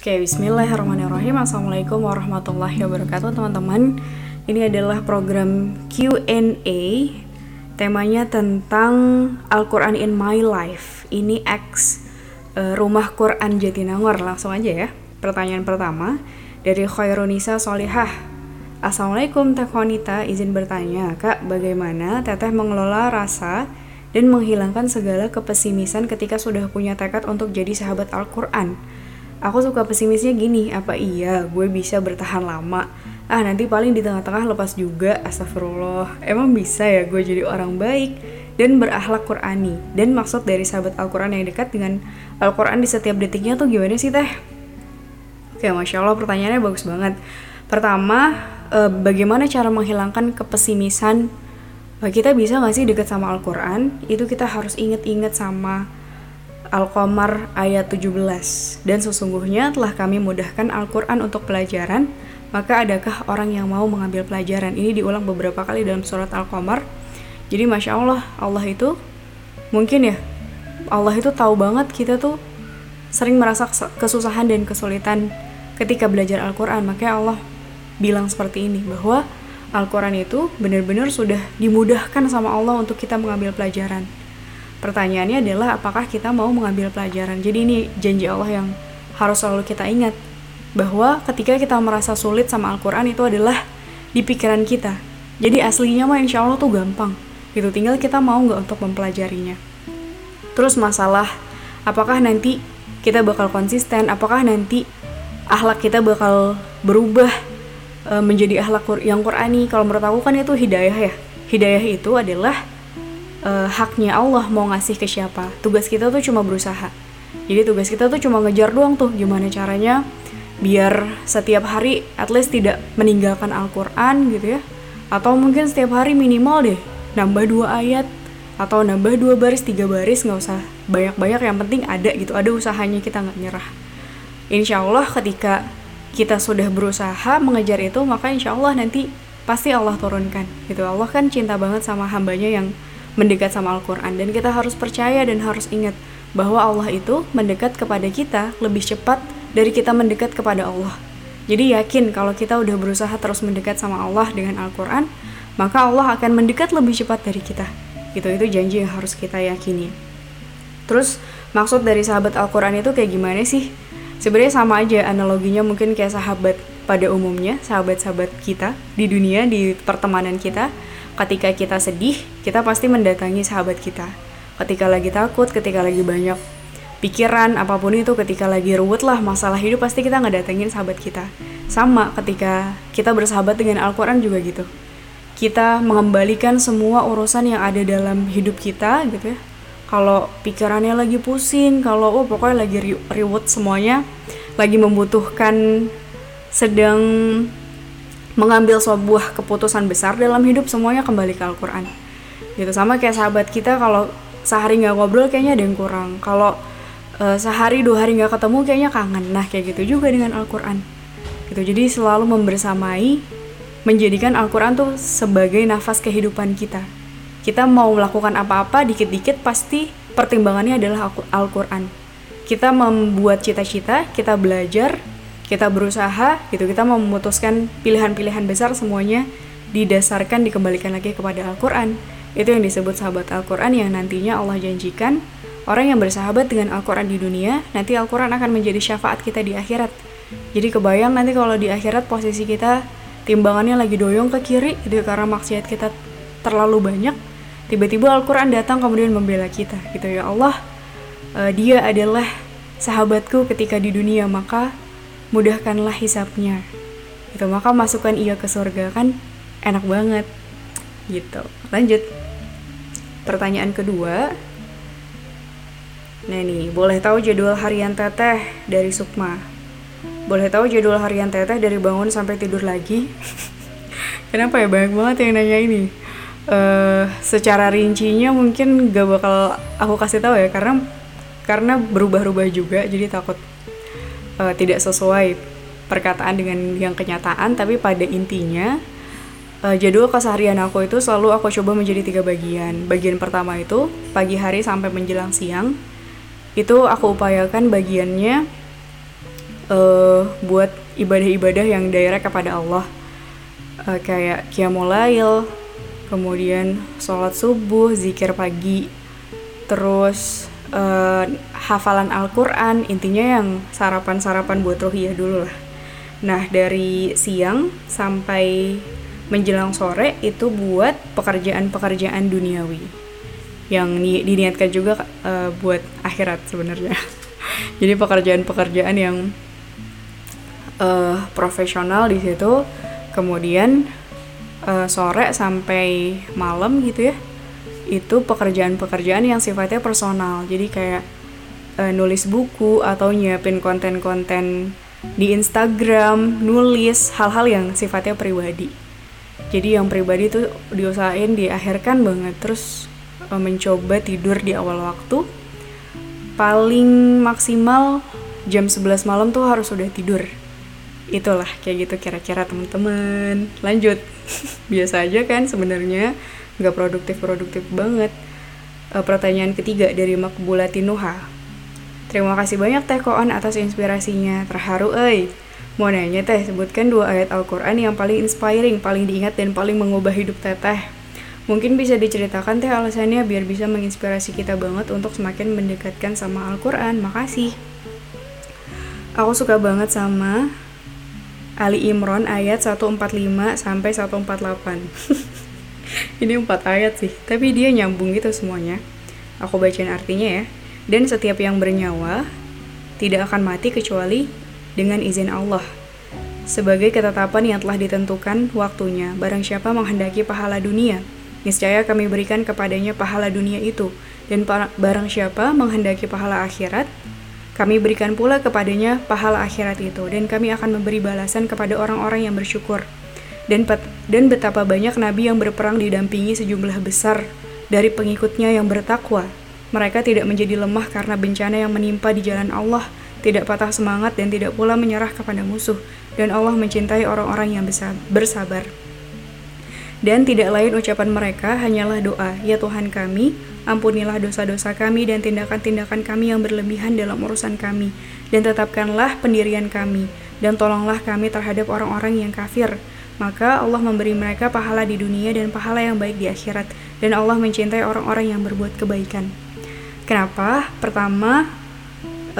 Oke, bismillahirrahmanirrahim. Assalamualaikum warahmatullahi wabarakatuh, teman-teman. Ini adalah program Q&A. Temanya tentang Al-Quran in My Life. Ini X uh, Rumah Quran Jatinangor. Langsung aja ya. Pertanyaan pertama dari Khairunisa Solihah. Assalamualaikum Teh Konita, izin bertanya, Kak, bagaimana Teteh mengelola rasa dan menghilangkan segala kepesimisan ketika sudah punya tekad untuk jadi sahabat Al-Quran? Aku suka pesimisnya gini, apa iya gue bisa bertahan lama? Ah nanti paling di tengah-tengah lepas juga, astagfirullah. Emang bisa ya gue jadi orang baik dan berakhlak Qurani? Dan maksud dari sahabat Al-Quran yang dekat dengan Al-Quran di setiap detiknya tuh gimana sih teh? Oke, Masya Allah pertanyaannya bagus banget. Pertama, eh, bagaimana cara menghilangkan kepesimisan? Kita bisa gak sih dekat sama Al-Quran? Itu kita harus inget-inget sama Al-Qamar ayat 17. Dan sesungguhnya telah kami mudahkan Al-Quran untuk pelajaran, maka adakah orang yang mau mengambil pelajaran? Ini diulang beberapa kali dalam surat Al-Qamar. Jadi Masya Allah, Allah itu mungkin ya, Allah itu tahu banget kita tuh sering merasa kesusahan dan kesulitan ketika belajar Al-Quran. Makanya Allah bilang seperti ini, bahwa Al-Quran itu benar-benar sudah dimudahkan sama Allah untuk kita mengambil pelajaran Pertanyaannya adalah apakah kita mau mengambil pelajaran. Jadi ini janji Allah yang harus selalu kita ingat bahwa ketika kita merasa sulit sama Al-Quran itu adalah di pikiran kita. Jadi aslinya mah insya Allah tuh gampang. Gitu, tinggal kita mau nggak untuk mempelajarinya. Terus masalah apakah nanti kita bakal konsisten, apakah nanti akhlak kita bakal berubah e, menjadi akhlak yang Qurani. Kalau menurut aku kan itu hidayah ya. Hidayah itu adalah uh, haknya Allah mau ngasih ke siapa. Tugas kita tuh cuma berusaha. Jadi tugas kita tuh cuma ngejar doang tuh gimana caranya biar setiap hari at least tidak meninggalkan Al-Quran gitu ya. Atau mungkin setiap hari minimal deh nambah dua ayat atau nambah dua baris tiga baris nggak usah banyak-banyak yang penting ada gitu ada usahanya kita nggak nyerah insya Allah ketika kita sudah berusaha mengejar itu maka insya Allah nanti pasti Allah turunkan gitu Allah kan cinta banget sama hambanya yang mendekat sama Al-Quran dan kita harus percaya dan harus ingat bahwa Allah itu mendekat kepada kita lebih cepat dari kita mendekat kepada Allah. Jadi yakin kalau kita udah berusaha terus mendekat sama Allah dengan Al-Quran, maka Allah akan mendekat lebih cepat dari kita. Gitu, itu janji yang harus kita yakini. Terus maksud dari sahabat Al-Quran itu kayak gimana sih? Sebenarnya sama aja analoginya mungkin kayak sahabat pada umumnya, sahabat-sahabat kita di dunia, di pertemanan kita ketika kita sedih, kita pasti mendatangi sahabat kita. Ketika lagi takut, ketika lagi banyak pikiran, apa pun itu, ketika lagi ruwet lah masalah hidup, pasti kita nggak datengin sahabat kita. Sama ketika kita bersahabat dengan Al-Quran juga gitu. Kita mengembalikan semua urusan yang ada dalam hidup kita gitu ya. Kalau pikirannya lagi pusing, kalau oh pokoknya lagi reward semuanya, lagi membutuhkan sedang mengambil sebuah keputusan besar dalam hidup semuanya kembali ke Al-Quran. Gitu sama kayak sahabat kita kalau sehari nggak ngobrol kayaknya ada yang kurang. Kalau uh, sehari dua hari nggak ketemu kayaknya kangen. Nah kayak gitu juga dengan Al-Quran. Gitu jadi selalu membersamai menjadikan Al-Quran tuh sebagai nafas kehidupan kita. Kita mau melakukan apa-apa dikit-dikit pasti pertimbangannya adalah Al-Quran. Kita membuat cita-cita kita belajar kita berusaha gitu kita memutuskan pilihan-pilihan besar semuanya didasarkan dikembalikan lagi kepada Al-Quran. Itu yang disebut sahabat Al-Quran yang nantinya Allah janjikan. Orang yang bersahabat dengan Al-Quran di dunia nanti Al-Quran akan menjadi syafaat kita di akhirat. Jadi kebayang nanti kalau di akhirat posisi kita timbangannya lagi doyong ke kiri gitu karena maksiat kita terlalu banyak tiba-tiba Al-Quran datang kemudian membela kita gitu. Ya Allah uh, dia adalah sahabatku ketika di dunia maka mudahkanlah hisapnya. Itu maka masukkan ia ke surga kan? Enak banget. Gitu. Lanjut. Pertanyaan kedua. Nah nih boleh tahu jadwal harian teteh dari Sukma? Boleh tahu jadwal harian teteh dari bangun sampai tidur lagi? Kenapa ya? Banyak banget yang nanya ini. Uh, secara rincinya mungkin gak bakal aku kasih tahu ya karena karena berubah-ubah juga jadi takut uh, tidak sesuai perkataan dengan yang kenyataan tapi pada intinya uh, jadwal keseharian aku itu selalu aku coba menjadi tiga bagian. Bagian pertama itu pagi hari sampai menjelang siang itu aku upayakan bagiannya uh, buat ibadah-ibadah yang direct kepada Allah. Uh, kayak kiamulail kemudian sholat subuh zikir pagi terus uh, hafalan Al-Quran. Intinya yang sarapan-sarapan buat rohiyah dulu lah. Nah dari siang sampai menjelang sore itu buat pekerjaan-pekerjaan duniawi. Yang ni diniatkan juga uh, buat akhirat sebenarnya. Jadi pekerjaan-pekerjaan yang uh, profesional di situ, kemudian uh, sore sampai malam gitu ya, itu pekerjaan-pekerjaan yang sifatnya personal. Jadi kayak uh, nulis buku atau nyiapin konten-konten di Instagram, nulis hal-hal yang sifatnya pribadi. Jadi yang pribadi tuh diusahain diakhirkan banget. Terus mencoba tidur di awal waktu. Paling maksimal jam 11 malam tuh harus udah tidur. Itulah kayak gitu kira-kira teman-teman. Lanjut. Biasa aja kan sebenarnya nggak produktif-produktif banget uh, pertanyaan ketiga dari Makbulati Nuha terima kasih banyak Teh Koon atas inspirasinya terharu eh mau nanya Teh sebutkan dua ayat Al-Quran yang paling inspiring paling diingat dan paling mengubah hidup Teteh Mungkin bisa diceritakan teh alasannya biar bisa menginspirasi kita banget untuk semakin mendekatkan sama Al-Quran. Makasih. Aku suka banget sama Ali Imron ayat 145 sampai 148. Ini empat ayat sih, tapi dia nyambung gitu semuanya. Aku bacain artinya ya. Dan setiap yang bernyawa tidak akan mati kecuali dengan izin Allah. Sebagai ketetapan yang telah ditentukan waktunya, barang siapa menghendaki pahala dunia, Niscaya kami berikan kepadanya pahala dunia itu, dan barang siapa menghendaki pahala akhirat, kami berikan pula kepadanya pahala akhirat itu, dan kami akan memberi balasan kepada orang-orang yang bersyukur. Dan, dan betapa banyak nabi yang berperang didampingi sejumlah besar dari pengikutnya yang bertakwa. Mereka tidak menjadi lemah karena bencana yang menimpa di jalan Allah, tidak patah semangat dan tidak pula menyerah kepada musuh, dan Allah mencintai orang-orang yang bersabar. Dan tidak lain ucapan mereka hanyalah doa, Ya Tuhan kami, ampunilah dosa-dosa kami dan tindakan-tindakan kami yang berlebihan dalam urusan kami, dan tetapkanlah pendirian kami, dan tolonglah kami terhadap orang-orang yang kafir. Maka Allah memberi mereka pahala di dunia dan pahala yang baik di akhirat, dan Allah mencintai orang-orang yang berbuat kebaikan. Kenapa? Pertama,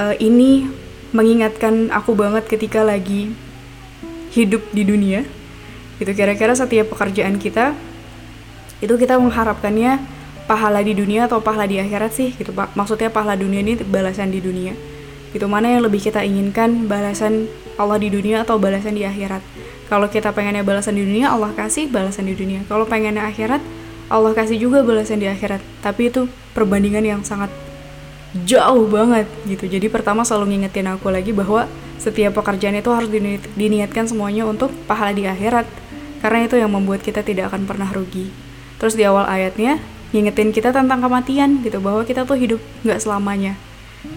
uh, ini mengingatkan aku banget ketika lagi hidup di dunia, gitu kira-kira setiap pekerjaan kita itu kita mengharapkannya pahala di dunia atau pahala di akhirat sih gitu pak. Maksudnya pahala dunia ini balasan di dunia. Gitu mana yang lebih kita inginkan balasan Allah di dunia atau balasan di akhirat kalau kita pengennya balasan di dunia Allah kasih balasan di dunia kalau pengennya akhirat Allah kasih juga balasan di akhirat tapi itu perbandingan yang sangat jauh banget gitu jadi pertama selalu ngingetin aku lagi bahwa setiap pekerjaan itu harus diniatkan semuanya untuk pahala di akhirat karena itu yang membuat kita tidak akan pernah rugi. Terus di awal ayatnya ngingetin kita tentang kematian gitu bahwa kita tuh hidup nggak selamanya.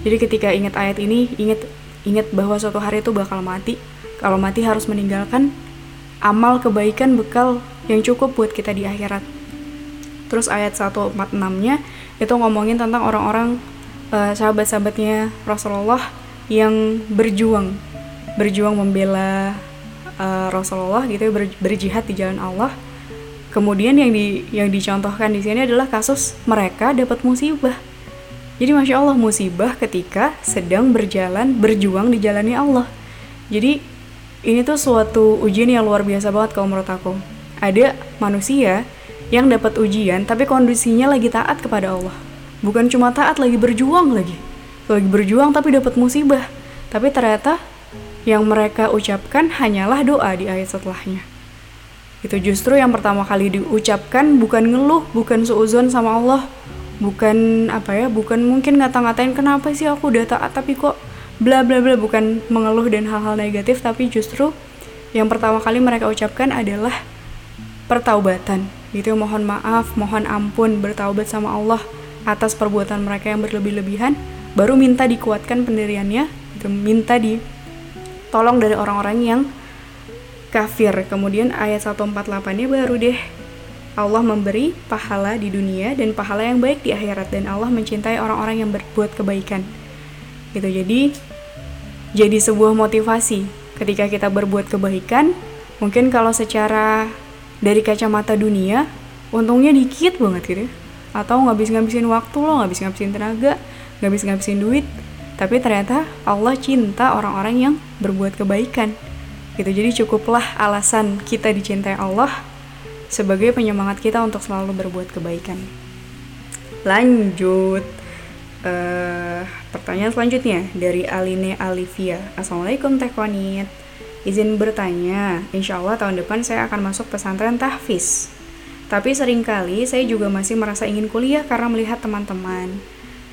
Jadi ketika ingat ayat ini, ingat ingat bahwa suatu hari itu bakal mati. Kalau mati harus meninggalkan amal kebaikan bekal yang cukup buat kita di akhirat. Terus ayat 146-nya itu ngomongin tentang orang-orang uh, sahabat-sahabatnya Rasulullah yang berjuang berjuang membela uh, Rasulullah gitu ya ber, berjihad di jalan Allah. Kemudian yang di yang dicontohkan di sini adalah kasus mereka dapat musibah. Jadi masya Allah musibah ketika sedang berjalan berjuang di jalannya Allah. Jadi ini tuh suatu ujian yang luar biasa banget kalau menurut aku. Ada manusia yang dapat ujian tapi kondisinya lagi taat kepada Allah. Bukan cuma taat lagi berjuang lagi. Lagi berjuang tapi dapat musibah. Tapi ternyata yang mereka ucapkan hanyalah doa di ayat setelahnya. Itu justru yang pertama kali diucapkan bukan ngeluh, bukan seuzon sama Allah, bukan apa ya, bukan mungkin ngata-ngatain kenapa sih aku udah taat tapi kok bla bla bla bukan mengeluh dan hal-hal negatif tapi justru yang pertama kali mereka ucapkan adalah pertaubatan. Gitu mohon maaf, mohon ampun, bertaubat sama Allah atas perbuatan mereka yang berlebih-lebihan, baru minta dikuatkan pendiriannya, gitu, minta di tolong dari orang-orang yang kafir. Kemudian ayat 148-nya baru deh Allah memberi pahala di dunia dan pahala yang baik di akhirat dan Allah mencintai orang-orang yang berbuat kebaikan. Gitu. Jadi jadi sebuah motivasi ketika kita berbuat kebaikan. Mungkin kalau secara dari kacamata dunia, untungnya dikit banget gitu ya. Atau ngabis-ngabisin waktu lo, ngabis-ngabisin tenaga, ngabis-ngabisin duit. Tapi ternyata Allah cinta orang-orang yang berbuat kebaikan. Gitu. Jadi cukuplah alasan kita dicintai Allah sebagai penyemangat kita untuk selalu berbuat kebaikan. Lanjut. Uh, pertanyaan selanjutnya dari Aline Alivia. Assalamualaikum Teh Konit. Izin bertanya, insya Allah tahun depan saya akan masuk pesantren tahfiz. Tapi sering kali saya juga masih merasa ingin kuliah karena melihat teman-teman.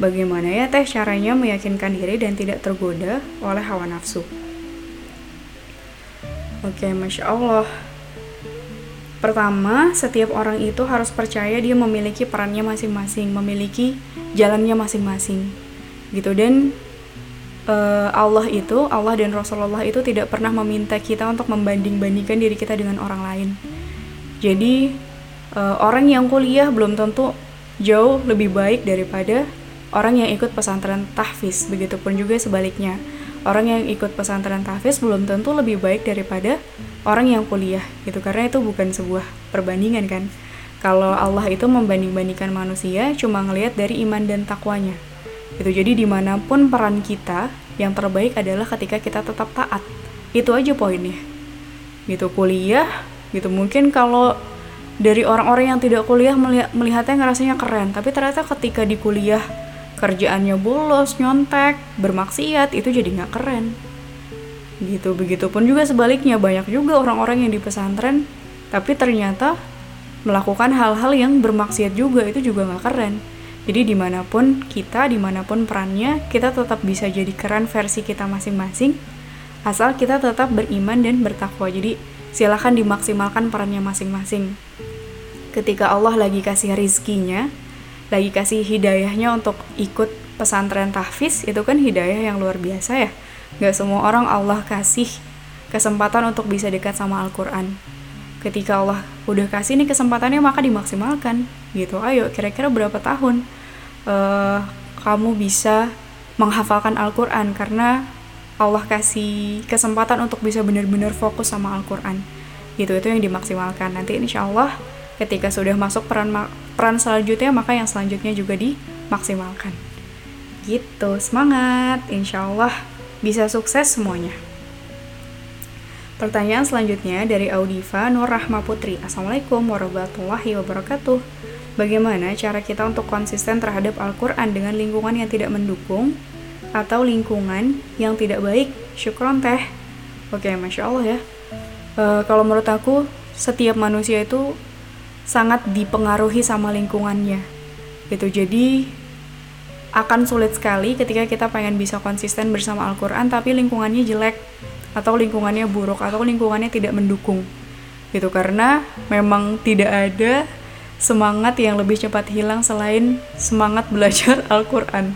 Bagaimana ya teh caranya meyakinkan diri dan tidak tergoda oleh hawa nafsu? Oke, Masya Allah. Pertama, setiap orang itu harus percaya dia memiliki perannya masing-masing, memiliki jalannya masing-masing. Gitu dan uh, Allah itu, Allah dan Rasulullah itu tidak pernah meminta kita untuk membanding-bandingkan diri kita dengan orang lain. Jadi uh, orang yang kuliah belum tentu jauh lebih baik daripada orang yang ikut pesantren tahfiz. Begitupun juga sebaliknya. Orang yang ikut pesantren tahfiz belum tentu lebih baik daripada orang yang kuliah gitu karena itu bukan sebuah perbandingan kan. Kalau Allah itu membanding-bandingkan manusia cuma ngelihat dari iman dan takwanya Gitu. Jadi di mana pun peran kita, yang terbaik adalah ketika kita tetap taat. Itu aja poinnya. Gitu kuliah, gitu mungkin kalau dari orang-orang yang tidak kuliah melihatnya ngerasanya keren, tapi ternyata ketika di kuliah kerjaannya bolos, nyontek, bermaksiat, itu jadi nggak keren. Gitu, begitupun juga sebaliknya banyak juga orang-orang yang di pesantren, tapi ternyata melakukan hal-hal yang bermaksiat juga itu juga nggak keren jadi di mana pun kita, di mana pun perannya, kita tetap bisa jadi keren versi kita masing-masing, asal kita tetap beriman dan bertakwa. Jadi silahkan dimaksimalkan perannya masing-masing. Ketika Allah lagi kasih rizkinya, lagi kasih hidayahnya untuk ikut pesantren tahfiz, itu kan hidayah yang luar biasa ya. Gak semua orang Allah kasih kesempatan untuk bisa dekat sama Al-Quran. Ketika Allah udah kasih nih kesempatannya, maka dimaksimalkan gitu ayo kira-kira berapa tahun uh, kamu bisa menghafalkan Al-Quran karena Allah kasih kesempatan untuk bisa benar-benar fokus sama Al-Quran gitu itu yang dimaksimalkan nanti insya Allah ketika sudah masuk peran peran selanjutnya maka yang selanjutnya juga dimaksimalkan gitu semangat insya Allah bisa sukses semuanya Pertanyaan selanjutnya dari Audiva Nur Rahma Putri. Assalamualaikum warahmatullahi wabarakatuh. Bagaimana cara kita untuk konsisten terhadap Al-Quran dengan lingkungan yang tidak mendukung atau lingkungan yang tidak baik? Syukron teh. Oke, Masya Allah ya. E, kalau menurut aku, setiap manusia itu sangat dipengaruhi sama lingkungannya. Gitu, jadi akan sulit sekali ketika kita pengen bisa konsisten bersama Al-Quran tapi lingkungannya jelek atau lingkungannya buruk atau lingkungannya tidak mendukung. Gitu. Karena memang tidak ada semangat yang lebih cepat hilang selain semangat belajar Al-Quran.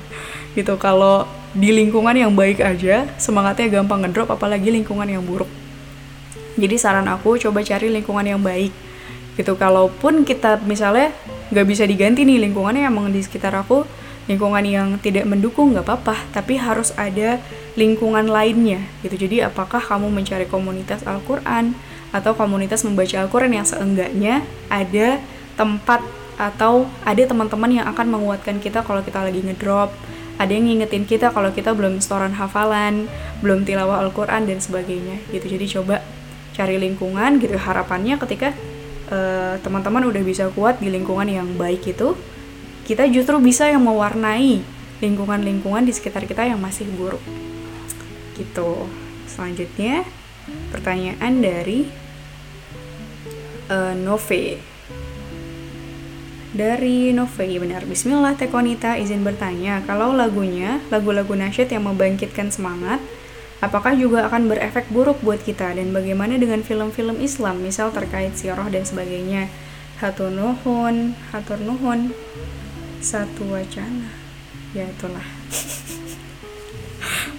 Gitu. Kalau di lingkungan yang baik aja semangatnya gampang ngedrop apalagi lingkungan yang buruk. Jadi saran aku coba cari lingkungan yang baik gitu kalaupun kita misalnya nggak bisa diganti nih lingkungannya emang di sekitar aku lingkungan yang tidak mendukung nggak apa-apa tapi harus ada lingkungan lainnya gitu. Jadi apakah kamu mencari komunitas Al-Quran atau komunitas membaca Al-Quran yang seenggaknya ada tempat atau ada teman-teman yang akan menguatkan kita kalau kita lagi ngedrop ada yang ngingetin kita kalau kita belum setoran hafalan belum tilawah Al-Quran dan sebagainya gitu. Jadi coba cari lingkungan gitu. Harapannya ketika uh, teman-teman udah bisa kuat di lingkungan yang baik itu kita justru bisa yang mewarnai lingkungan-lingkungan di sekitar kita yang masih buruk. Gitu. Selanjutnya pertanyaan dari uh, Nove. Dari Novei benar. Bismillah Tekonita izin bertanya. Kalau lagunya lagu-lagu nasyid yang membangkitkan semangat apakah juga akan berefek buruk buat kita? Dan bagaimana dengan film-film Islam misal terkait sirah dan sebagainya? Hatur nuhun hatur nuhun. Satu wacana. Ya itulah.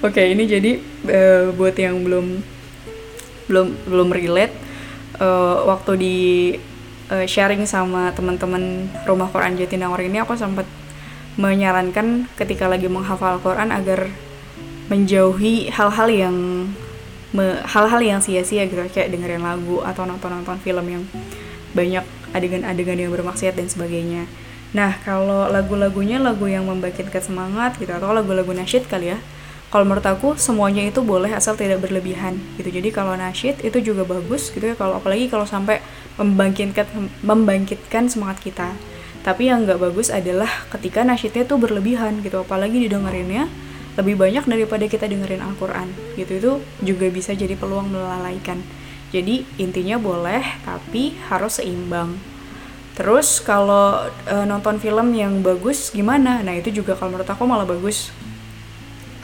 Oke okay, ini jadi uh, buat yang belum belum belum relate uh, waktu di uh, sharing sama teman-teman rumah Quran Jatinangor ini aku sempat menyarankan ketika lagi menghafal Quran agar menjauhi hal-hal yang hal-hal yang sia-sia gitu kayak dengerin lagu atau nonton-nonton film yang banyak adegan-adegan yang bermaksiat dan sebagainya. Nah, kalau lagu-lagunya lagu yang membangkitkan semangat gitu atau lagu-lagu nasyid kali ya. Kalau menurut aku semuanya itu boleh asal tidak berlebihan gitu. Jadi kalau nasyid itu juga bagus gitu ya kalau apalagi kalau sampai membangkitkan membangkitkan semangat kita. Tapi yang nggak bagus adalah ketika nasyidnya itu berlebihan gitu, apalagi didengerinnya lebih banyak daripada kita dengerin Al-Quran. Gitu itu juga bisa jadi peluang melalaikan. Jadi intinya boleh tapi harus seimbang. Terus kalau e, nonton film yang bagus gimana? Nah itu juga kalau menurut aku malah bagus.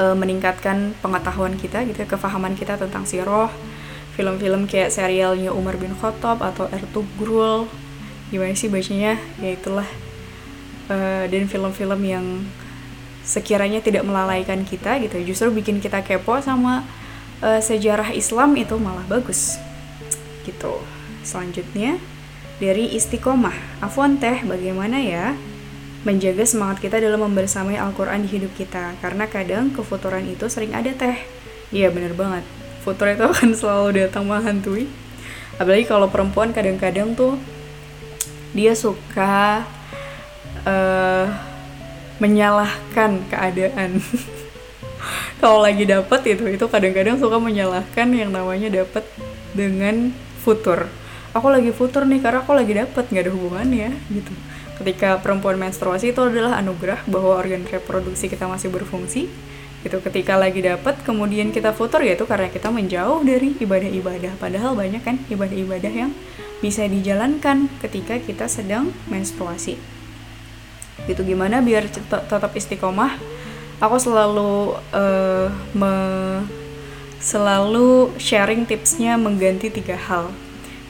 E, meningkatkan pengetahuan kita gitu ya, kefahaman kita tentang siroh film-film kayak serialnya Umar bin Khattab atau Ertugrul gimana sih bacanya? Ya itulah. E, dan film-film yang sekiranya tidak melalaikan kita gitu. Justru bikin kita kepo sama uh, sejarah Islam itu malah bagus. Gitu. Selanjutnya dari istiqomah. Afwan teh bagaimana ya menjaga semangat kita dalam membersamai Al-Quran di hidup kita? Karena kadang kefuturan itu sering ada teh. Iya bener banget. Futur itu akan selalu datang menghantui. Apalagi kalau perempuan kadang-kadang tuh dia suka uh, menyalahkan keadaan. Kalau lagi dapet itu itu kadang-kadang suka menyalahkan yang namanya dapet dengan futur. Aku lagi futur nih karena aku lagi dapet nggak ada hubungannya gitu. Ketika perempuan menstruasi itu adalah anugerah bahwa organ reproduksi kita masih berfungsi gitu. Ketika lagi dapet kemudian kita futur yaitu karena kita menjauh dari ibadah-ibadah. Padahal banyak kan ibadah-ibadah yang bisa dijalankan ketika kita sedang menstruasi gitu. Gimana biar tetap istiqomah? Aku selalu uh, me selalu sharing tipsnya mengganti tiga hal.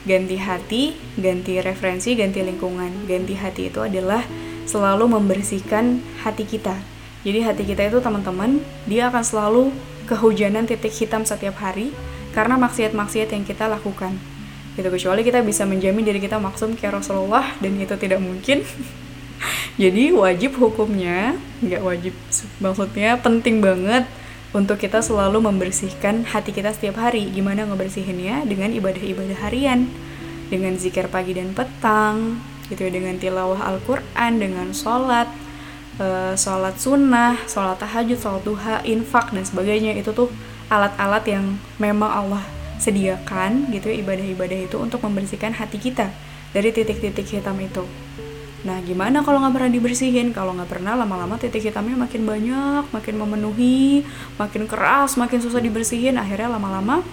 Ganti hati ganti referensi ganti lingkungan. Ganti hati itu adalah selalu membersihkan hati kita. Jadi hati kita itu teman-teman dia akan selalu kehujanan titik hitam setiap hari karena maksiat-maksiat yang kita lakukan. Gitu. Kecuali kita bisa menjamin diri kita maksum kayak Rasulullah dan itu tidak mungkin jadi wajib hukumnya nggak wajib maksudnya penting banget untuk kita selalu membersihkan hati kita setiap hari. Gimana ngebersihinnya? Dengan ibadah-ibadah harian. Dengan zikir pagi dan petang gitu ya. Dengan tilawah Al-Quran dengan sholat uh, sholat sunnah sholat tahajud sholat duha infak dan sebagainya. Itu tuh alat-alat yang memang Allah sediakan gitu ya. Ibadah-ibadah itu untuk membersihkan hati kita dari titik-titik hitam itu Nah, gimana kalau nggak pernah dibersihin? Kalau nggak pernah, lama-lama titik hitamnya makin banyak, makin memenuhi, makin keras, makin susah dibersihin. Akhirnya lama-lama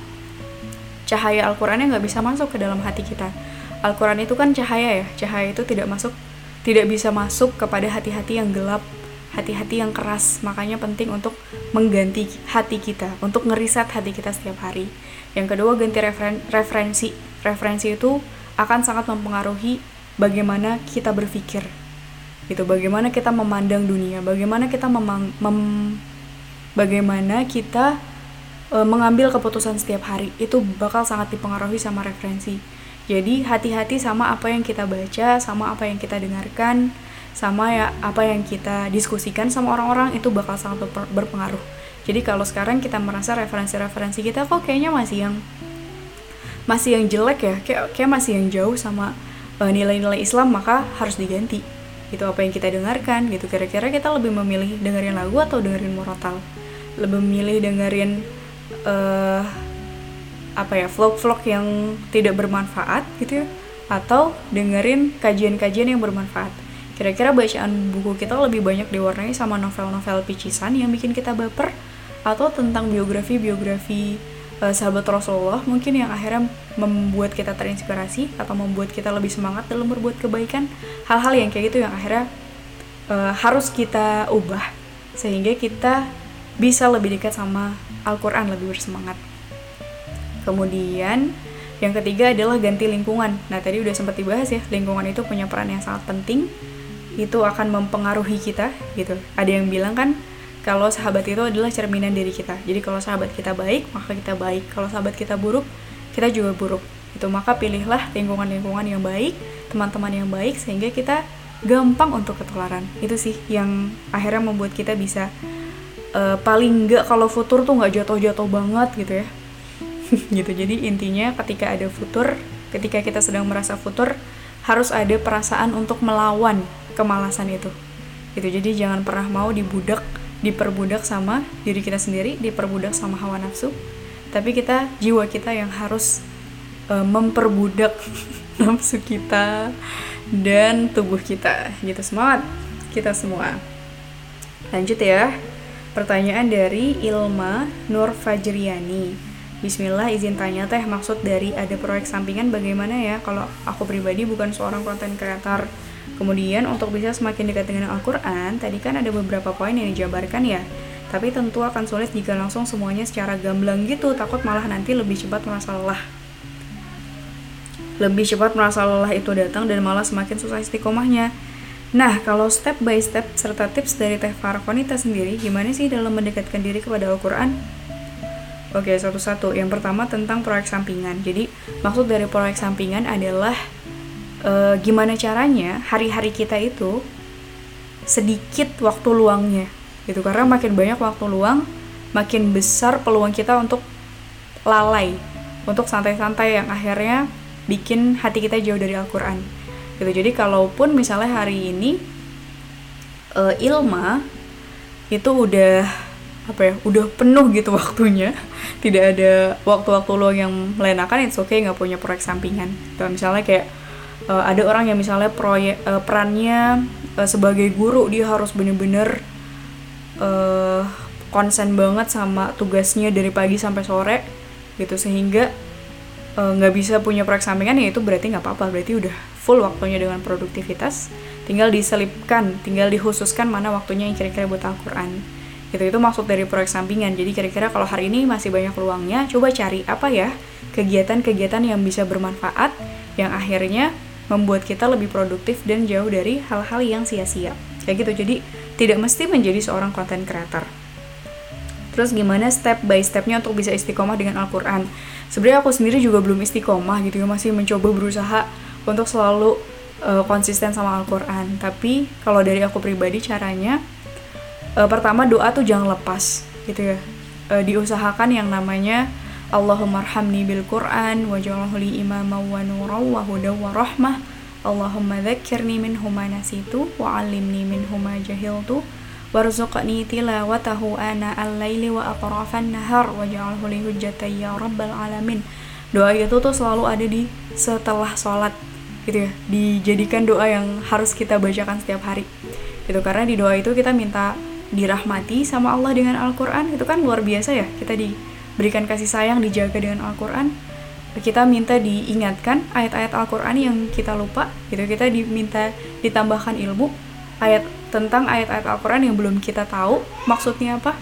cahaya Al-Qurannya nggak bisa masuk ke dalam hati kita. Al-Quran itu kan cahaya ya, cahaya itu tidak masuk, tidak bisa masuk kepada hati-hati yang gelap, hati-hati yang keras. Makanya penting untuk mengganti hati kita, untuk ngeriset hati kita setiap hari. Yang kedua, ganti referen referensi. Referensi itu akan sangat mempengaruhi bagaimana kita berpikir gitu. Bagaimana kita memandang dunia bagaimana kita memang mem, bagaimana kita e, mengambil keputusan setiap hari itu bakal sangat dipengaruhi sama referensi. Jadi hati-hati sama apa yang kita baca sama apa yang kita dengarkan sama ya apa yang kita diskusikan sama orang-orang itu bakal sangat berpengaruh. Jadi kalau sekarang kita merasa referensi-referensi kita kok kayaknya masih yang masih yang jelek ya kayak kayak masih yang jauh sama nilai-nilai Islam maka harus diganti. Itu apa yang kita dengarkan gitu. Kira-kira kita lebih memilih dengerin lagu atau dengerin murotal? Lebih memilih dengerin uh, apa ya vlog-vlog yang tidak bermanfaat gitu ya? Atau dengerin kajian-kajian yang bermanfaat? Kira-kira bacaan buku kita lebih banyak diwarnai sama novel-novel picisan yang bikin kita baper? Atau tentang biografi-biografi uh, sahabat Rasulullah mungkin yang akhirnya membuat kita terinspirasi atau membuat kita lebih semangat dalam berbuat kebaikan. Hal-hal yang kayak gitu yang akhirnya uh, harus kita ubah sehingga kita bisa lebih dekat sama Al-Quran lebih bersemangat. Kemudian yang ketiga adalah ganti lingkungan. Nah tadi udah sempat dibahas ya lingkungan itu punya peran yang sangat penting. Itu akan mempengaruhi kita gitu. Ada yang bilang kan kalau sahabat itu adalah cerminan diri kita. Jadi kalau sahabat kita baik, maka kita baik. Kalau sahabat kita buruk, kita juga buruk. Itu maka pilihlah lingkungan-lingkungan yang baik, teman-teman yang baik sehingga kita gampang untuk ketularan. Itu sih yang akhirnya membuat kita bisa uh, paling nggak kalau futur tuh nggak jatuh-jatuh banget gitu ya gitu jadi intinya ketika ada futur ketika kita sedang merasa futur harus ada perasaan untuk melawan kemalasan itu gitu jadi jangan pernah mau dibudak diperbudak sama diri kita sendiri diperbudak sama hawa nafsu. Tapi kita jiwa kita yang harus uh, memperbudak nafsu kita dan tubuh kita. Gitu semangat kita semua. Lanjut ya. Pertanyaan dari Ilma Nur Fajriani Bismillah izin tanya teh maksud dari ada proyek sampingan bagaimana ya? Kalau aku pribadi bukan seorang konten kreator kemudian untuk bisa semakin dekat dengan Al-Quran tadi kan ada beberapa poin yang dijabarkan ya tapi tentu akan sulit jika langsung semuanya secara gamblang gitu takut malah nanti lebih cepat merasa lelah lebih cepat merasa lelah itu datang dan malah semakin susah istiqomahnya Nah, kalau step by step serta tips dari Teh Farkonita sendiri, gimana sih dalam mendekatkan diri kepada Al-Quran? Oke, satu-satu. Yang pertama tentang proyek sampingan. Jadi, maksud dari proyek sampingan adalah e, gimana caranya hari-hari kita itu sedikit waktu luangnya. Gitu. Karena makin banyak waktu luang, makin besar peluang kita untuk lalai, untuk santai-santai yang akhirnya bikin hati kita jauh dari Al-Quran. Gitu. Jadi, kalaupun misalnya hari ini e, Ilma itu udah apa ya udah penuh gitu waktunya tidak ada waktu-waktu luang yang melenakan itu oke okay, nggak punya proyek sampingan kalau misalnya kayak uh, ada orang yang misalnya proyek uh, perannya uh, sebagai guru dia harus bener-bener uh, konsen banget sama tugasnya dari pagi sampai sore gitu. Sehingga nggak uh, bisa punya proyek sampingan ya itu berarti nggak apa-apa. Berarti udah full waktunya dengan produktivitas. Tinggal diselipkan tinggal dikhususkan mana waktunya yang kira-kira buat Al-Quran. Gitu itu maksud dari proyek sampingan. Jadi kira-kira kalau hari ini masih banyak peluangnya coba cari apa ya kegiatan-kegiatan yang bisa bermanfaat yang akhirnya membuat kita lebih produktif dan jauh dari hal-hal yang sia-sia. Kayak gitu. Jadi tidak mesti menjadi seorang content creator. Terus gimana step by stepnya untuk bisa istiqomah dengan Al-Quran? Sebenarnya aku sendiri juga belum istiqomah gitu ya. Masih mencoba berusaha untuk selalu uh, konsisten sama Al-Quran. Tapi kalau dari aku pribadi caranya uh, pertama doa tuh jangan lepas gitu ya. Uh, diusahakan yang namanya Allahumma arhamni bil Qur'an waj'alhu li imama wa nura wa huda wa rahmah. Allahumma dzakkirni min huma nasitu wa 'allimni min huma jahiltu. Warzuqni tilawatahu ana al-laili wa atrafan nahar waj'alhu li hujjatan ya rabbal alamin. Doa itu tuh selalu ada di setelah sholat gitu ya. Dijadikan doa yang harus kita bacakan setiap hari gitu. Karena di doa itu kita minta dirahmati sama Allah dengan Al-Quran itu kan luar biasa ya kita diberikan kasih sayang dijaga dengan Al-Quran kita minta diingatkan ayat-ayat Al-Quran yang kita lupa gitu. Kita diminta ditambahkan ilmu ayat tentang ayat-ayat Al-Quran yang belum kita tahu maksudnya apa.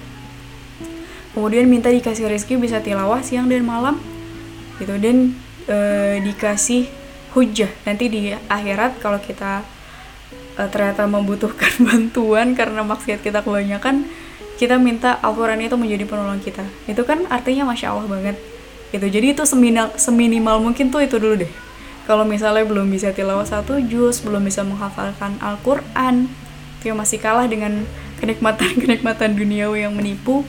Kemudian minta dikasih rezeki bisa tilawah siang dan malam gitu. Dan e, dikasih hujah nanti di akhirat kalau kita uh, ternyata membutuhkan bantuan karena maksiat kita kebanyakan kita minta Al-Quran itu menjadi penolong kita. Itu kan artinya Masya Allah banget. Gitu. Jadi itu seminimal, seminimal mungkin tuh itu dulu deh. Kalau misalnya belum bisa tilawah satu juz belum bisa menghafalkan Al-Quran itu masih kalah dengan kenikmatan-kenikmatan duniawi yang menipu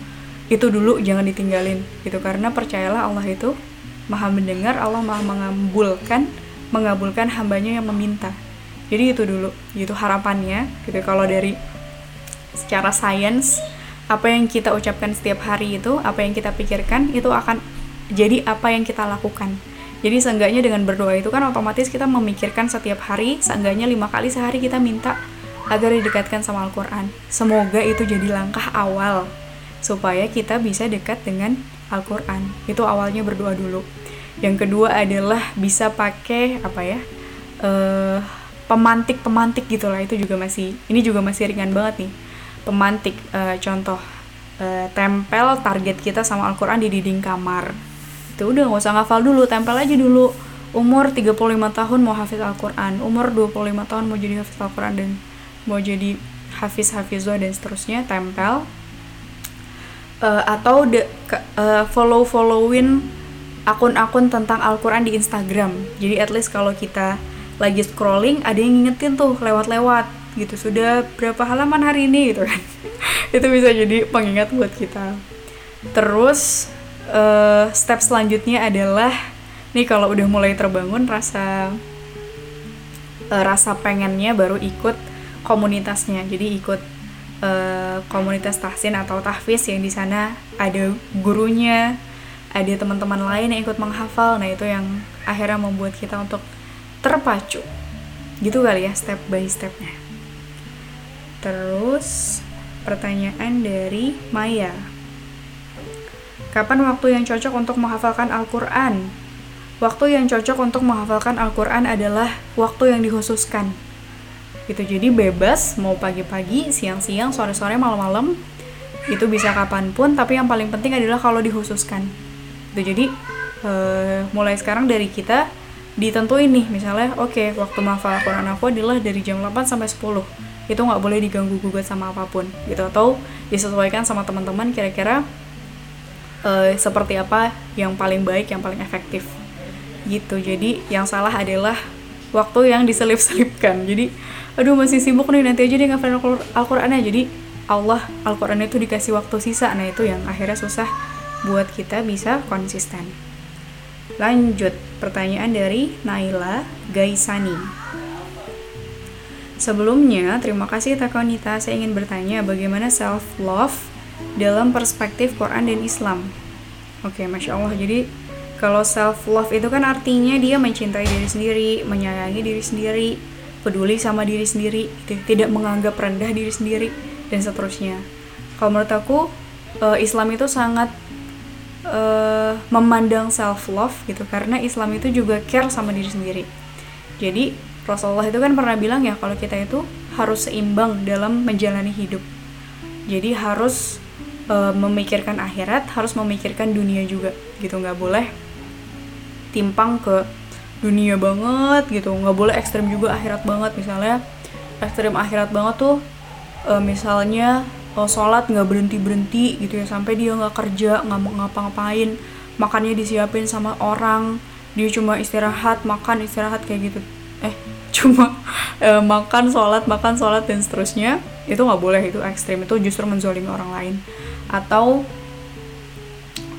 itu dulu jangan ditinggalin. Gitu. Karena percayalah Allah itu maha mendengar Allah maha mengabulkan mengabulkan hambanya yang meminta. Jadi itu dulu. Gitu harapannya. Gitu. Kalau dari secara sains apa yang kita ucapkan setiap hari itu apa yang kita pikirkan itu akan jadi apa yang kita lakukan. Jadi seenggaknya dengan berdoa itu kan otomatis kita memikirkan setiap hari seenggaknya lima kali sehari kita minta agar didekatkan sama Al-Quran. Semoga itu jadi langkah awal supaya kita bisa dekat dengan Al-Quran. Itu awalnya berdoa dulu. Yang kedua adalah bisa pakai apa ya uh, pemantik-pemantik gitu lah itu juga masih ini juga masih ringan banget nih pemantik uh, contoh uh, tempel target kita sama Al-Quran di dinding kamar. Itu udah nggak usah ngafal dulu tempel aja dulu. Umur 35 tahun mau hafiz Al-Quran umur 25 tahun mau jadi hafiz Al-Quran dan mau jadi hafiz hafizwa dan seterusnya tempel. Uh, atau de, uh, follow followin akun-akun tentang Al-Quran di Instagram. Jadi at least kalau kita lagi scrolling ada yang ngingetin tuh lewat-lewat gitu sudah berapa halaman hari ini? Gitu kan. Itu bisa jadi pengingat buat kita. Terus uh, step selanjutnya adalah nih kalau udah mulai terbangun rasa uh, rasa pengennya baru ikut komunitasnya. Jadi ikut uh, komunitas tahsin atau tahfiz yang di sana ada gurunya ada teman-teman lain yang ikut menghafal. Nah itu yang akhirnya membuat kita untuk terpacu. Gitu kali ya step by stepnya terus pertanyaan dari Maya. Kapan waktu yang cocok untuk menghafalkan Al-Quran? Waktu yang cocok untuk menghafalkan Al-Quran adalah waktu yang dikhususkan. Gitu, jadi bebas, mau pagi-pagi, siang-siang, sore-sore, malam-malam, itu bisa kapan pun, tapi yang paling penting adalah kalau dikhususkan. Gitu, jadi uh, mulai sekarang dari kita ditentuin nih, misalnya, oke, okay, waktu menghafal Al-Quran aku adalah dari jam 8 sampai 10 itu nggak boleh diganggu gugat sama apa pun gitu. Atau disesuaikan sama teman-teman kira-kira uh, seperti apa yang paling baik yang paling efektif gitu. Jadi yang salah adalah waktu yang diselip-selipkan. Jadi aduh masih sibuk nih nanti aja dia ngafalin Al-Qur'annya. Jadi Allah Al-Qur'an itu dikasih waktu sisa. Nah itu yang akhirnya susah buat kita bisa konsisten. Lanjut pertanyaan dari Naila Gaisani Sebelumnya, terima kasih Takonita. Saya ingin bertanya bagaimana self-love dalam perspektif Quran dan Islam. Oke, Masya Allah. Jadi, kalau self love itu kan artinya dia mencintai diri sendiri, menyayangi diri sendiri, peduli sama diri sendiri, tidak menganggap rendah diri sendiri dan seterusnya. Kalau menurut aku uh, Islam itu sangat uh, memandang self love gitu karena Islam itu juga care sama diri sendiri. Jadi Rasulullah itu kan pernah bilang ya kalau kita itu harus seimbang dalam menjalani hidup. Jadi harus uh, memikirkan akhirat, harus memikirkan dunia juga gitu. Nggak boleh timpang ke dunia banget gitu. Nggak boleh ekstrim juga akhirat banget. Misalnya ekstrim akhirat banget tuh uh, misalnya uh, sholat nggak berhenti berhenti gitu ya. Sampai dia nggak kerja nggak ngapa-ngapain. Makannya disiapin sama orang dia cuma istirahat makan istirahat kayak gitu. Eh cuma uh, makan sholat makan sholat dan seterusnya itu nggak boleh. Itu ekstrim. Itu justru menzolimi orang lain. Atau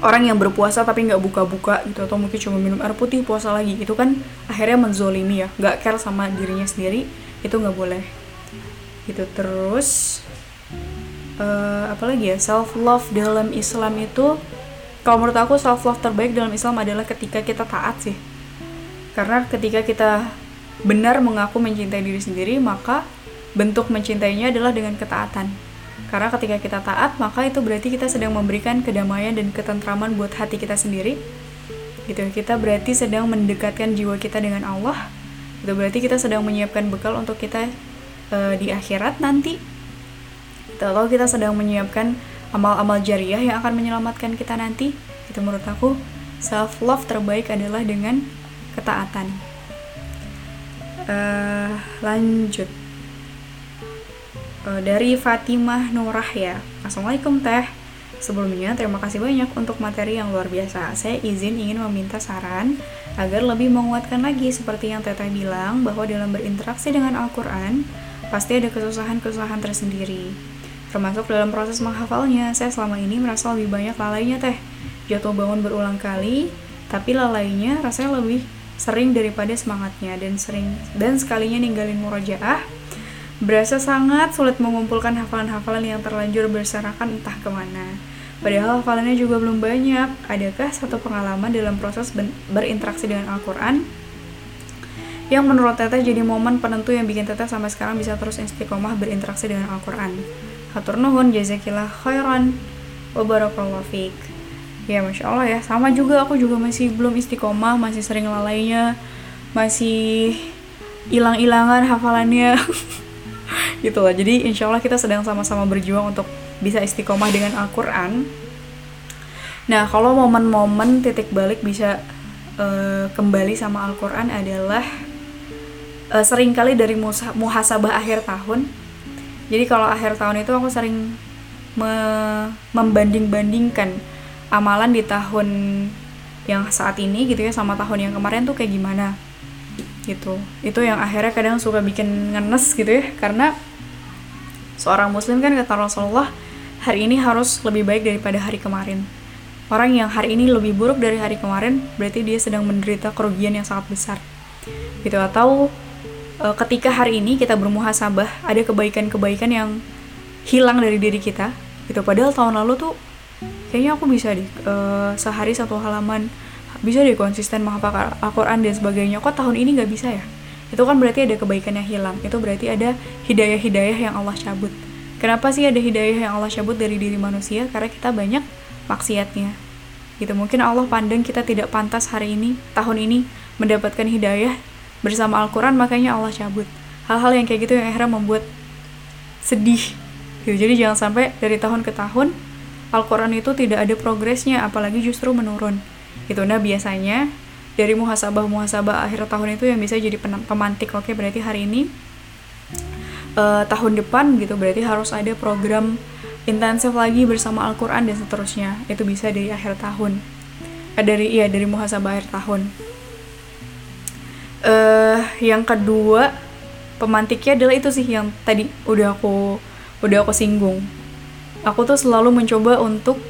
orang yang berpuasa tapi nggak buka-buka gitu atau mungkin cuma minum air putih puasa lagi. Itu kan akhirnya menzolimi ya. Nggak care sama dirinya sendiri. Itu nggak boleh. Gitu. Terus uh, apa lagi ya? Self love dalam Islam itu kalau menurut aku self love terbaik dalam Islam adalah ketika kita taat sih. Karena ketika kita benar mengaku mencintai diri sendiri maka bentuk mencintainya adalah dengan ketaatan karena ketika kita taat, maka itu berarti kita sedang memberikan kedamaian dan ketentraman buat hati kita sendiri. Gitu, kita berarti sedang mendekatkan jiwa kita dengan Allah. Itu berarti kita sedang menyiapkan bekal untuk kita uh, di akhirat nanti. Gitu, atau kita sedang menyiapkan amal-amal jariah yang akan menyelamatkan kita nanti. Itu menurut aku self love terbaik adalah dengan ketaatan. Uh, lanjut uh, dari Fatimah Nurah ya. Assalamualaikum Teh. Sebelumnya, terima kasih banyak untuk materi yang luar biasa. Saya izin ingin meminta saran agar lebih menguatkan lagi seperti yang Teteh bilang bahwa dalam berinteraksi dengan Al-Quran, pasti ada kesusahan-kesusahan tersendiri. Termasuk dalam proses menghafalnya, saya selama ini merasa lebih banyak lalainya Teh. Jatuh bangun berulang kali, tapi lalainya rasanya lebih sering daripada semangatnya dan sering dan sekalinya ninggalin murojaah Berasa sangat sulit mengumpulkan hafalan-hafalan yang terlanjur berserakan entah ke mana. Padahal hafalannya juga belum banyak. Adakah satu pengalaman dalam proses berinteraksi dengan Al-Quran yang menurut Teteh jadi momen penentu yang bikin Teteh sampai sekarang bisa terus istiqomah berinteraksi dengan Al-Quran? Hatur nuhun, jazakillah khairan, wabarakallahu fiqh. Ya Masya Allah ya, sama juga aku juga masih belum istiqomah, masih sering lalainya, masih hilang-hilangan hafalannya. gitu lah jadi insya Allah kita sedang sama-sama berjuang untuk bisa istiqomah dengan Al-Quran. Nah kalau momen-momen titik balik bisa uh, kembali sama Al-Quran adalah uh, sering kali dari muhasabah akhir tahun. Jadi kalau akhir tahun itu aku sering me membanding-bandingkan amalan di tahun yang saat ini gitu ya sama tahun yang kemarin tuh kayak gimana gitu itu yang akhirnya kadang suka bikin ngenes gitu ya karena seorang muslim kan kata Rasulullah hari ini harus lebih baik daripada hari kemarin. Orang yang hari ini lebih buruk dari hari kemarin, berarti dia sedang menderita kerugian yang sangat besar. Gitu atau e, ketika hari ini kita bermuhasabah, ada kebaikan-kebaikan yang hilang dari diri kita. Gitu padahal tahun lalu tuh kayaknya aku bisa deh e, sehari satu halaman. Bisa deh konsisten menghafal Al-Quran dan sebagainya. Kok tahun ini nggak bisa ya? Itu kan berarti ada kebaikan yang hilang. Itu berarti ada hidayah-hidayah yang Allah cabut. Kenapa sih ada hidayah yang Allah cabut dari diri manusia? Karena kita banyak maksiatnya. Gitu. Mungkin Allah pandang kita tidak pantas hari ini tahun ini mendapatkan hidayah bersama Al-Quran makanya Allah cabut. Hal-hal yang kayak gitu yang akhirnya membuat sedih. Gitu. Jadi jangan sampai dari tahun ke tahun Al-Quran itu tidak ada progresnya apalagi justru menurun. Gitu. Nah biasanya dari muhasabah muhasabah akhir tahun itu yang bisa jadi pemantik oke berarti hari ini uh, tahun depan gitu berarti harus ada program intensif lagi bersama Al-Quran dan seterusnya. Itu bisa dari akhir tahun. Eh, dari iya dari muhasabah akhir tahun. Uh, yang kedua pemantiknya adalah itu sih yang tadi udah aku udah aku singgung aku tuh selalu mencoba untuk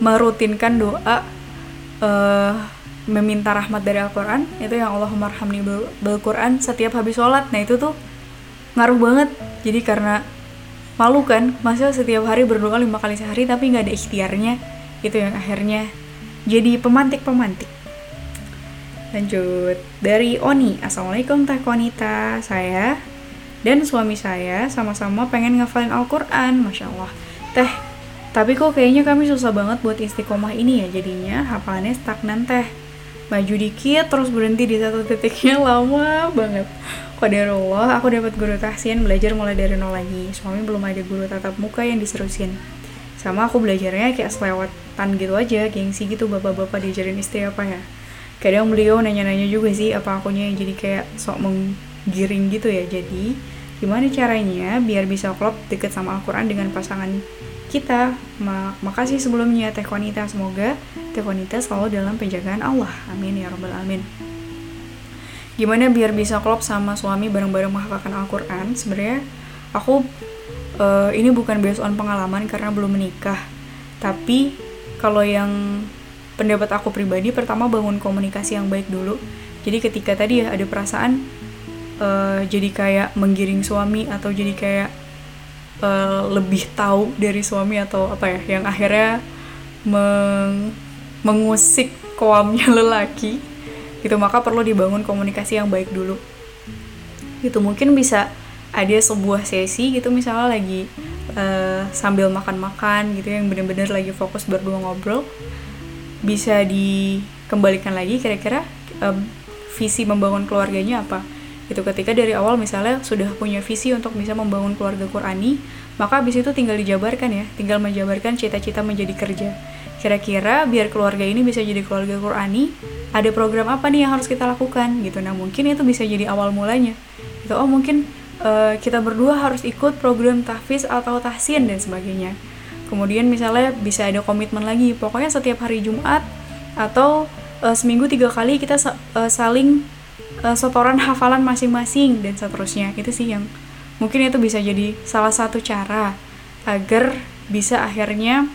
merutinkan doa uh, meminta rahmat dari Al-Quran. Itu yang Allah marhamni bil Quran setiap habis sholat. Nah itu tuh ngaruh banget. Jadi karena malu kan masa setiap hari berdoa lima kali sehari tapi nggak ada ikhtiarnya. Itu yang akhirnya jadi pemantik pemantik lanjut. Dari Oni. Assalamualaikum Teh Konita. Saya dan suami saya sama-sama pengen ngafalin Al-Quran. Masya Allah Teh tapi kok kayaknya kami susah banget buat istiqomah ini ya jadinya hafalannya stagnan teh. Maju dikit terus berhenti di satu titiknya lama banget. Qadarullah, aku dapat guru tahsin belajar mulai dari nol lagi. Suami belum ada guru tatap muka yang diserusin. Sama aku belajarnya kayak selewatan gitu aja, gengsi gitu bapak-bapak diajarin istri apa ya. Kadang beliau nanya-nanya juga sih apa akunya yang jadi kayak sok menggiring gitu ya. Jadi, gimana caranya biar bisa klop deket sama Al-Quran dengan pasangan kita. Makasih sebelumnya Teh Konita. Semoga Teh Konita selalu dalam penjagaan Allah. Amin ya robbal alamin. Gimana biar bisa klop sama suami bareng-bareng menghafalkan Al-Quran? Sebenarnya aku uh, ini bukan based on pengalaman karena belum menikah. Tapi kalau yang pendapat aku pribadi pertama bangun komunikasi yang baik dulu. Jadi ketika tadi ya ada perasaan uh, jadi kayak menggiring suami atau jadi kayak uh, lebih tahu dari suami atau apa ya yang akhirnya meng mengusik koamnya lelaki gitu maka perlu dibangun komunikasi yang baik dulu. Gitu mungkin bisa ada sebuah sesi gitu misalnya lagi uh, sambil makan-makan gitu yang benar-benar lagi fokus berdua ngobrol bisa dikembalikan lagi kira-kira uh, visi membangun keluarganya apa gitu ketika dari awal misalnya sudah punya visi untuk bisa membangun keluarga Qurani maka habis itu tinggal dijabarkan ya tinggal menjabarkan cita-cita menjadi kerja. Kira-kira biar keluarga ini bisa jadi keluarga Qurani ada program apa nih yang harus kita lakukan? Gitu nah mungkin itu bisa jadi awal mulanya. Gitu oh mungkin uh, kita berdua harus ikut program tahfiz atau tahsin dan sebagainya. Kemudian misalnya bisa ada komitmen lagi pokoknya setiap hari Jumat atau uh, seminggu tiga kali kita uh, saling uh, setoran hafalan masing-masing dan seterusnya itu sih yang mungkin itu bisa jadi salah satu cara agar bisa akhirnya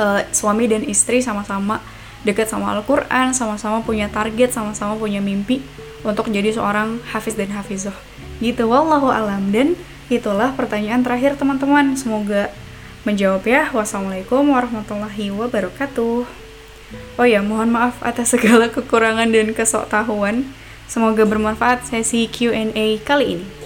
uh, suami dan istri sama-sama dekat sama Al-Quran, sama-sama punya target, sama-sama punya mimpi untuk jadi seorang hafiz dan hafizah. Gitu, wallahu alam. Dan itulah pertanyaan terakhir teman-teman. Semoga menjawab ya. Wassalamualaikum warahmatullahi wabarakatuh. Oh ya, mohon maaf atas segala kekurangan dan kesok tahuan. Semoga bermanfaat sesi Q&A kali ini.